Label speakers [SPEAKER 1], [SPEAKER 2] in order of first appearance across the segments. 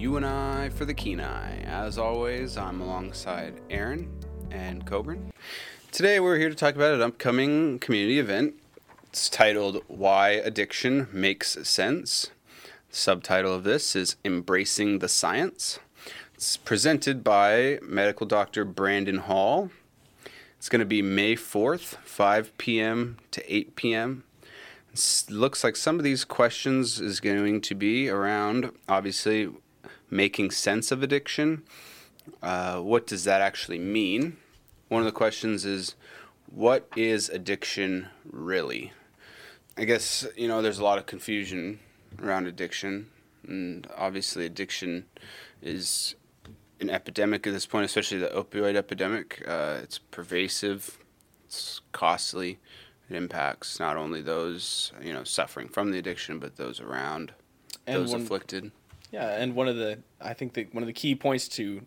[SPEAKER 1] You and I for the Kenai. As always, I'm alongside Aaron and Coburn. Today we're here to talk about an upcoming community event. It's titled Why Addiction Makes Sense. The subtitle of this is Embracing the Science. It's presented by medical doctor Brandon Hall. It's going to be May 4th, 5 p.m. to 8 p.m. Looks like some of these questions is going to be around obviously making sense of addiction. Uh, what does that actually mean? One of the questions is what is addiction really? I guess, you know, there's a lot of confusion around addiction. And obviously, addiction is an epidemic at this point, especially the opioid epidemic. Uh, it's pervasive, it's costly, it impacts not only those you know suffering from the addiction, but those around,
[SPEAKER 2] And
[SPEAKER 1] those
[SPEAKER 2] one-
[SPEAKER 1] afflicted.
[SPEAKER 2] Yeah, and one of the I think that one of the key points to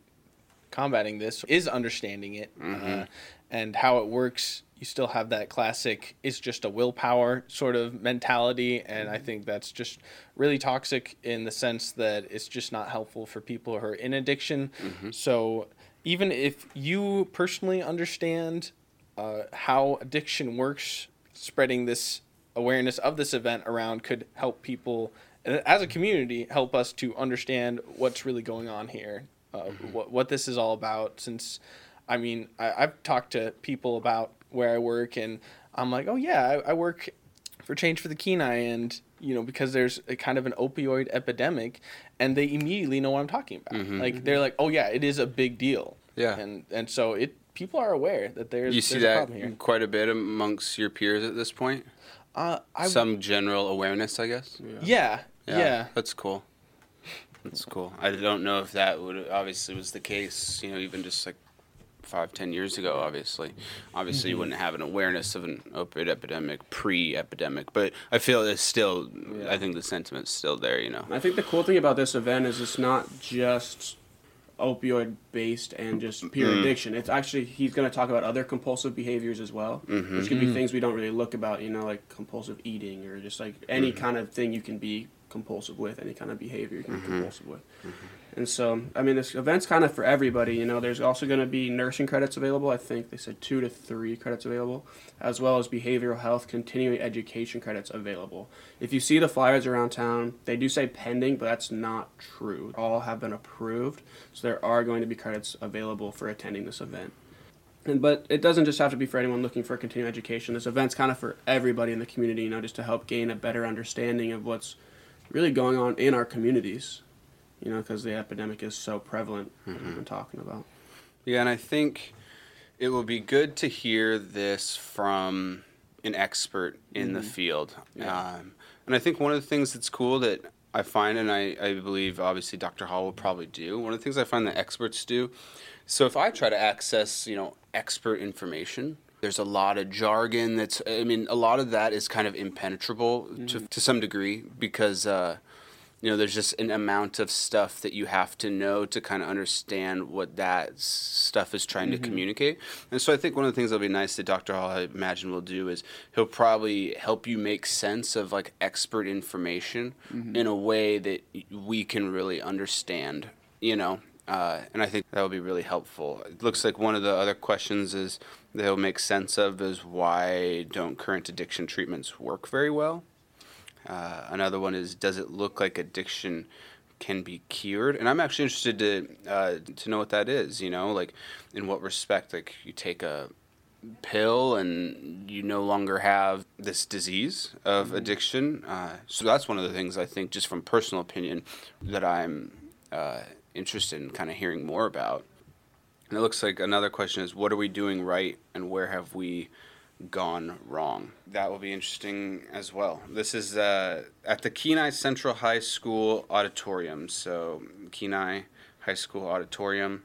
[SPEAKER 2] combating this is understanding it uh, and how it works. You still have that classic "it's just a willpower" sort of mentality, and I think that's just really toxic in the sense that it's just not helpful for people who are in addiction. So even if you personally understand uh, how addiction works, spreading this awareness of this event around could help people uh, as a community help us to understand what's really going on here, uh, what what this is all about. Since, I mean, I, I've talked to people about where I work, and I'm like, oh yeah, I, I work for Change for the Kenai, and you know because there's a kind of an opioid epidemic, and they immediately know what I'm talking about. Like they're like, oh yeah, it is a big deal.
[SPEAKER 1] Yeah.
[SPEAKER 2] and and so it people are aware that there's
[SPEAKER 1] You see
[SPEAKER 2] there's a
[SPEAKER 1] that
[SPEAKER 2] problem here.
[SPEAKER 1] quite a bit amongst your peers at this point.
[SPEAKER 2] Uh, I
[SPEAKER 1] Some general awareness, I guess.
[SPEAKER 2] yeah yeah.
[SPEAKER 1] That's cool. That's cool. I don't know if that would obviously was the case. You know, even just like five, ten years ago. Obviously, obviously
[SPEAKER 2] Mm-hmm.
[SPEAKER 1] you wouldn't have an awareness of an opioid epidemic pre-epidemic, but I feel it's still. I think the sentiment's still there. You know.
[SPEAKER 3] I think the cool thing about this event is it's not just opioid based and just pure
[SPEAKER 1] Mm-hmm.
[SPEAKER 3] addiction. It's actually he's going to talk about other compulsive behaviors as well,
[SPEAKER 1] Mm-hmm.
[SPEAKER 3] which could be things we don't really look about. You know, like compulsive eating or just like any
[SPEAKER 1] Mm-hmm.
[SPEAKER 3] kind of thing you can be compulsive with, any kind of behavior you can
[SPEAKER 1] Mm-hmm.
[SPEAKER 3] be compulsive with. And so, I mean, this event's kind of for everybody. You know, there's also going to be nursing credits available. I think they said two to three credits available, as well as behavioral health continuing education credits available. If you see the flyers around town, they do say pending, but that's not true. All have been approved, so there are going to be credits available for attending this event. And, but it doesn't just have to be for anyone looking for continuing education. This event's kind of for everybody in the community, you know, just to help gain a better understanding of what's really going on in our communities you know, because the epidemic is so prevalent, we've been talking about.
[SPEAKER 1] Yeah, and I think it will be good to hear this from an expert in the field.
[SPEAKER 3] Yeah.
[SPEAKER 1] Um, and I think one of the things that's cool that I find, and I, I believe obviously Dr. Hall will probably do, one of the things I find that experts do. So if I try to access, you know, expert information, there's a lot of jargon that's, I mean, a lot of that is kind of impenetrable to, to some degree because, uh, you know, there's just an amount of stuff that you have to know to kind of understand what that stuff is trying to communicate. And so I think one of the things that'll be nice that Dr. Hall, I imagine, will do is he'll probably help you make sense of like expert information in a way that we can really understand, you know. Uh, and I think that will be really helpful. It looks like one of the other questions is they'll make sense of is why don't current addiction treatments work very well? Uh, another one is does it look like addiction can be cured? And I'm actually interested to uh, to know what that is. You know, like in what respect? Like you take a pill and you no longer have this disease of addiction. Uh, so that's one of the things I think, just from personal opinion, that I'm uh, interested in kind of hearing more about. And it looks like another question is what are we doing right and where have we gone wrong? That will be interesting as well. This is uh, at the Kenai Central High School Auditorium. So, Kenai High School Auditorium.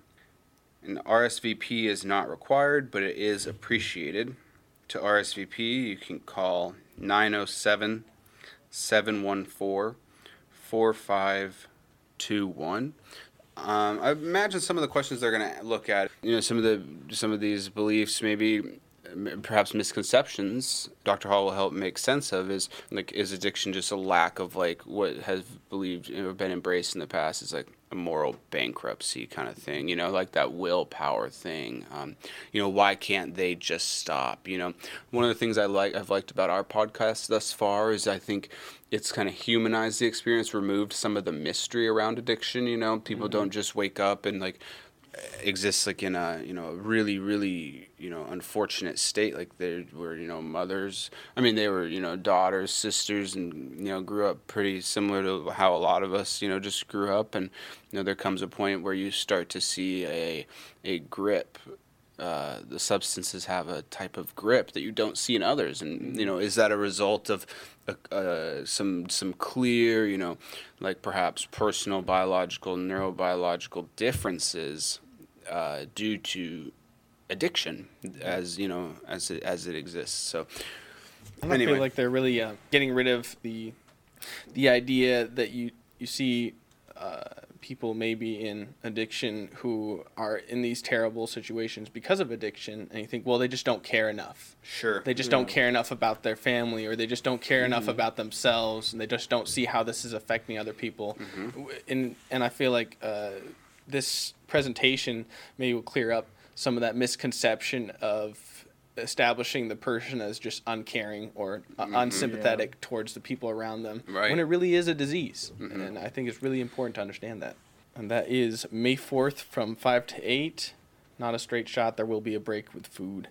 [SPEAKER 1] An RSVP is not required, but it is appreciated. To RSVP, you can call 907 714 4521. Um, I imagine some of the questions they're going to look at, you know, some of the some of these beliefs, maybe perhaps misconceptions. Dr. Hall will help make sense of is like is addiction just a lack of like what has believed or been embraced in the past is like a moral bankruptcy kind of thing, you know, like that willpower thing. Um, you know, why can't they just stop? You know, one of the things I like I've liked about our podcast thus far is I think it's kind of humanized the experience, removed some of the mystery around addiction. You know, people mm-hmm. don't just wake up and like exists like in a you know really really you know unfortunate state like they were you know mothers. I mean they were you know daughters sisters and you know grew up pretty similar to how a lot of us you know just grew up. And you know there comes a point where you start to see a a grip uh, the substances have a type of grip that you don't see in others, and you know, is that a result of uh, uh, some some clear, you know, like perhaps personal biological, neurobiological differences uh, due to addiction, as you know, as it, as it exists. So,
[SPEAKER 2] I anyway. feel like they're really uh, getting rid of the the idea that you you see uh, people maybe in addiction who are in these terrible situations because of addiction and you think well they just don't care enough
[SPEAKER 1] sure
[SPEAKER 2] they just yeah. don't care enough about their family or they just don't care mm-hmm. enough about themselves and they just don't see how this is affecting other people mm-hmm. and and i feel like uh, this presentation maybe will clear up some of that misconception of establishing the person as just uncaring or mm-hmm. unsympathetic yeah. towards the people around them
[SPEAKER 1] right.
[SPEAKER 2] when it really is a disease. Mm-hmm. And I think it's really important to understand that. And that is May 4th from 5 to 8. Not a straight shot. There will be a break with food.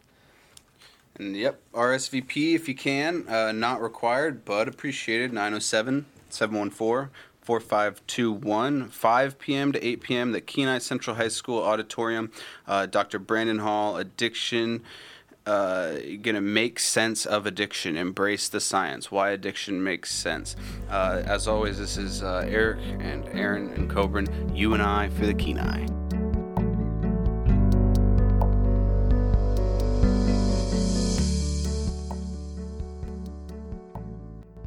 [SPEAKER 1] And yep, RSVP if you can. Uh, not required, but appreciated. 907 714 4521, 5 p.m. to 8 p.m., the Kenai Central High School Auditorium. Uh, Dr. Brandon Hall, addiction uh, to make sense of addiction, embrace the science, why addiction makes sense. Uh, as always, this is uh, Eric and Aaron and Coburn, you and I for the Kenai.